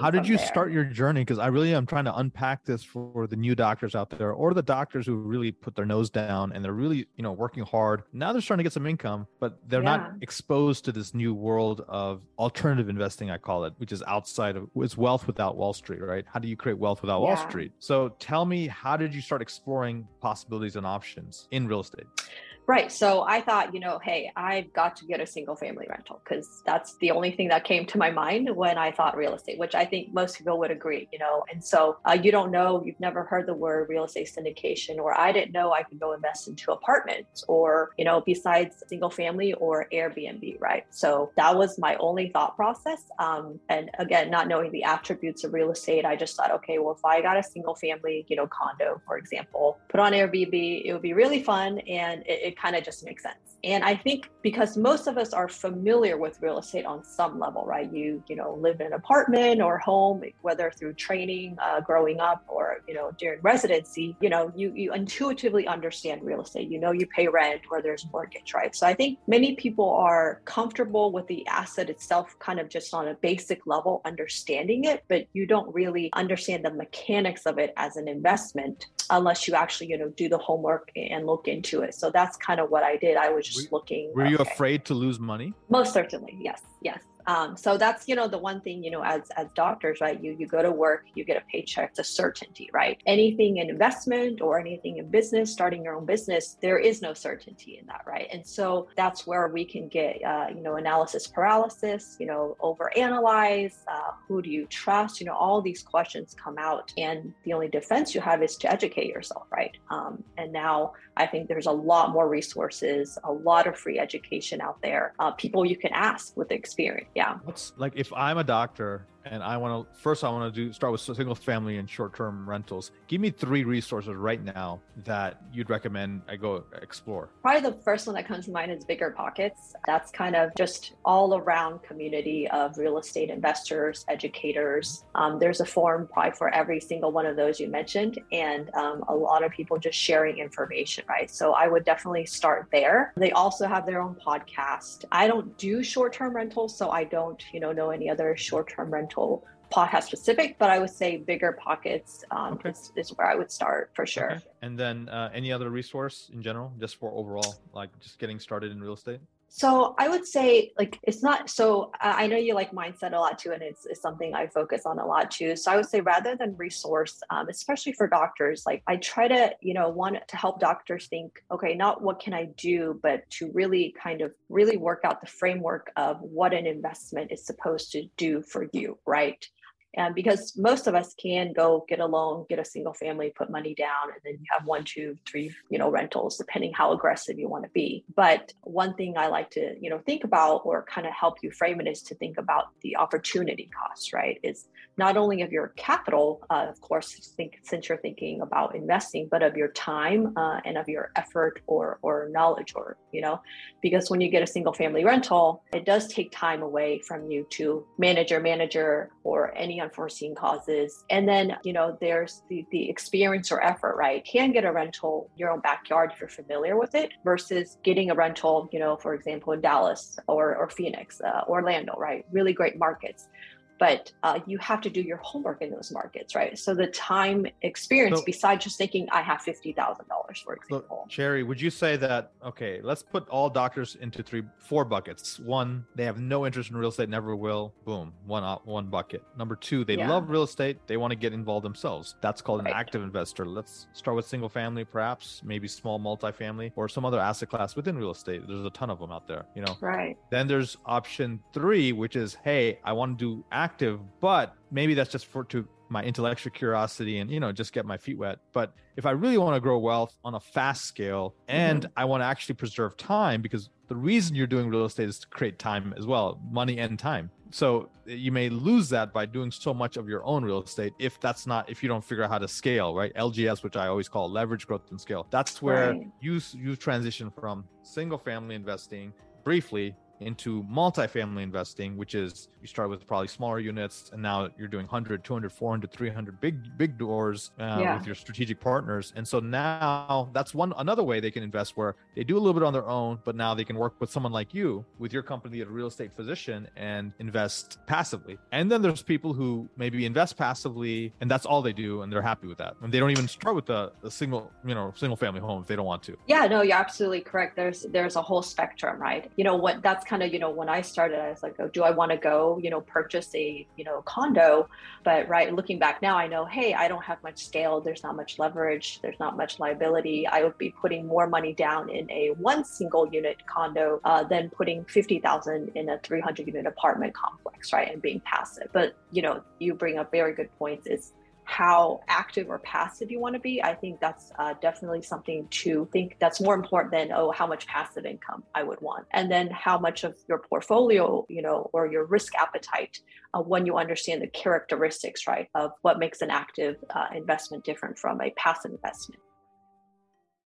How did you there. start your journey? Because I really am trying to unpack this for the new doctors out there, or the doctors who really put their nose down and they're really, you know, working hard. Now they're starting to get some income, but they're Yeah. not exposed to this new world of alternative investing. I call it, which is outside of it's wealth without Wall Street, right? How do you create wealth without Wall Street? So tell me, how did you start exploring possibilities and options in real estate? Right. So I thought, you know, hey, I've got to get a single family rental because that's the only thing that came to my mind when I thought real estate, which I think most people would agree, you know. And so uh, you don't know, you've never heard the word real estate syndication, or I didn't know I could go invest into apartments or, you know, besides single family or Airbnb, right? So that was my only thought process. Um, and again, not knowing the attributes of real estate, I just thought, okay, well, if I got a single family, you know, condo, for example, put on Airbnb, it would be really fun and it, it kind of just makes sense. And I think because most of us are familiar with real estate on some level, right? You, you know, live in an apartment or home, whether through training, uh, growing up, or you know, during residency, you know, you you intuitively understand real estate. You know, you pay rent or there's mortgage, right? So I think many people are comfortable with the asset itself, kind of just on a basic level, understanding it, but you don't really understand the mechanics of it as an investment unless you actually, you know, do the homework and look into it. So that's kind of what I did. I was just Were- looking. Were you afraid to lose money? Most certainly, yes, yes. Um, so that's you know the one thing you know as as doctors, right? You you go to work, you get a paycheck, it's a certainty, right? Anything in investment or anything in business, starting your own business, there is no certainty in that, right? And so that's where we can get uh, you know analysis paralysis, you know overanalyze. Uh, who do you trust? You know all these questions come out, and the only defense you have is to educate yourself, right? Um, and now I think there's a lot more resources, a lot of free education out there. Uh, people you can ask with experience. Spirit yeah. What's like if I'm a doctor and I want to first I want to do start with single family and short term rentals. Give me three resources right now that you'd recommend I go explore. Probably the first one that comes to mind is Bigger Pockets. That's kind of just all around community of real estate investors, educators. Um, there's a forum probably for every single one of those you mentioned, and um, a lot of people just sharing information, right? So I would definitely start there. They also have their own podcast. I don't do short term rentals, so I don't, you know, know any other short term podcast specific, but I would say Bigger Pockets um, Okay. is, is where I would start for sure. Okay. And then uh, any other resource in general, just for overall, like just getting started in real estate? So I would say like it's not so I know you like mindset a lot too, and it's, it's something I focus on a lot too. So I would say rather than resource, um, especially for doctors, like I try to you know want to help doctors think, okay, not what can I do, but to really kind of really work out the framework of what an investment is supposed to do for you, right? And because most of us can go get a loan, get a single family, put money down, and then you have one, two, three, you know, rentals, depending how aggressive you want to be. But one thing I like to, you know, think about or kind of help you frame it is to think about the opportunity cost, right? Is not only of your capital, uh, of course, think since you're thinking about investing, but of your time uh, and of your effort or or knowledge, or you know, because when you get a single family rental, it does take time away from you to manage your manager or any unforeseen causes. And then, you know, there's the, the experience or effort, right? Can get a rental your own backyard if you're familiar with it versus getting a rental, you know, for example, in Dallas or, or Phoenix, uh, Orlando, right? Really great markets. But uh, you have to do your homework in those markets, right? So the time experience, So- besides just thinking I have fifty thousand dollars, for So, example. Cherry, would you say that okay? Let's put all doctors into three, four buckets. One, they have no interest in real estate, never will. Boom, one one bucket. Number two, they Yeah. love real estate, they want to get involved themselves. That's called an Right. active investor. Let's start with single family, perhaps, maybe small multifamily, or some other asset class within real estate. There's a ton of them out there. You know, Right. then there's option three, which is, hey, I want to do active, but maybe that's just for to my intellectual curiosity and you know just get my feet wet. But if I really want to grow wealth on a fast scale and mm-hmm. I want to actually preserve time, because the reason you're doing real estate is to create time as well, money and time. So eh, you may lose that by doing so much of your own real estate if that's not if you don't figure out how to scale, right? LGS, which I always call leverage growth and scale. That's where Right. you you transition from single family investing briefly into multifamily investing, which is you start with probably smaller units and now you're doing 100, 200, 400, 300 big, big doors uh, yeah. with your strategic partners. And so now that's one, another way they can invest where they do a little bit on their own, but now they can work with someone like you with your company a real estate physician and invest passively. And then there's people who maybe invest passively and that's all they do and they're happy with that. And they don't even start with the, the single, you know, single family home if they don't want to. Yeah, no, you're absolutely correct. There's there's a whole spectrum, right? You know what that's kind of, you know, when I started, I was like, oh, do I want to go, you know, purchase a, you know, condo? But right, looking back now, I know, hey, I don't have much scale, there's not much leverage, there's not much liability. I would be putting more money down in a one single unit condo uh, than putting 50,000 in a 300 unit apartment complex, right? And being passive. But, you know, you bring up very good points. It's how active or passive you want to be, I think that's uh, definitely something to think that's more important than, oh, how much passive income I would want. And then how much of your portfolio, you know, or your risk appetite uh, when you understand the characteristics, right, of what makes an active uh, investment different from a passive investment.